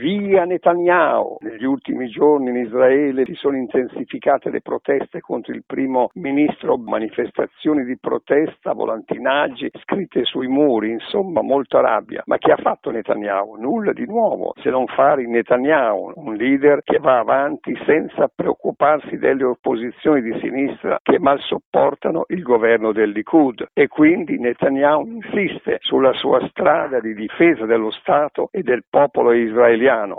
via Netanyahu. Negli ultimi giorni in Israele si sono intensificate le proteste contro il primo ministro, manifestazioni di protesta, volantinaggi, scritte sui muri, insomma molta rabbia. Ma che ha fatto Netanyahu? Nulla di nuovo, se non fare Netanyahu, un leader che va avanti senza preoccuparsi delle opposizioni di sinistra che mal sopportano il governo del Likud e quindi Netanyahu insiste sulla sua strada di difesa dello Stato e del popolo israeliano italiano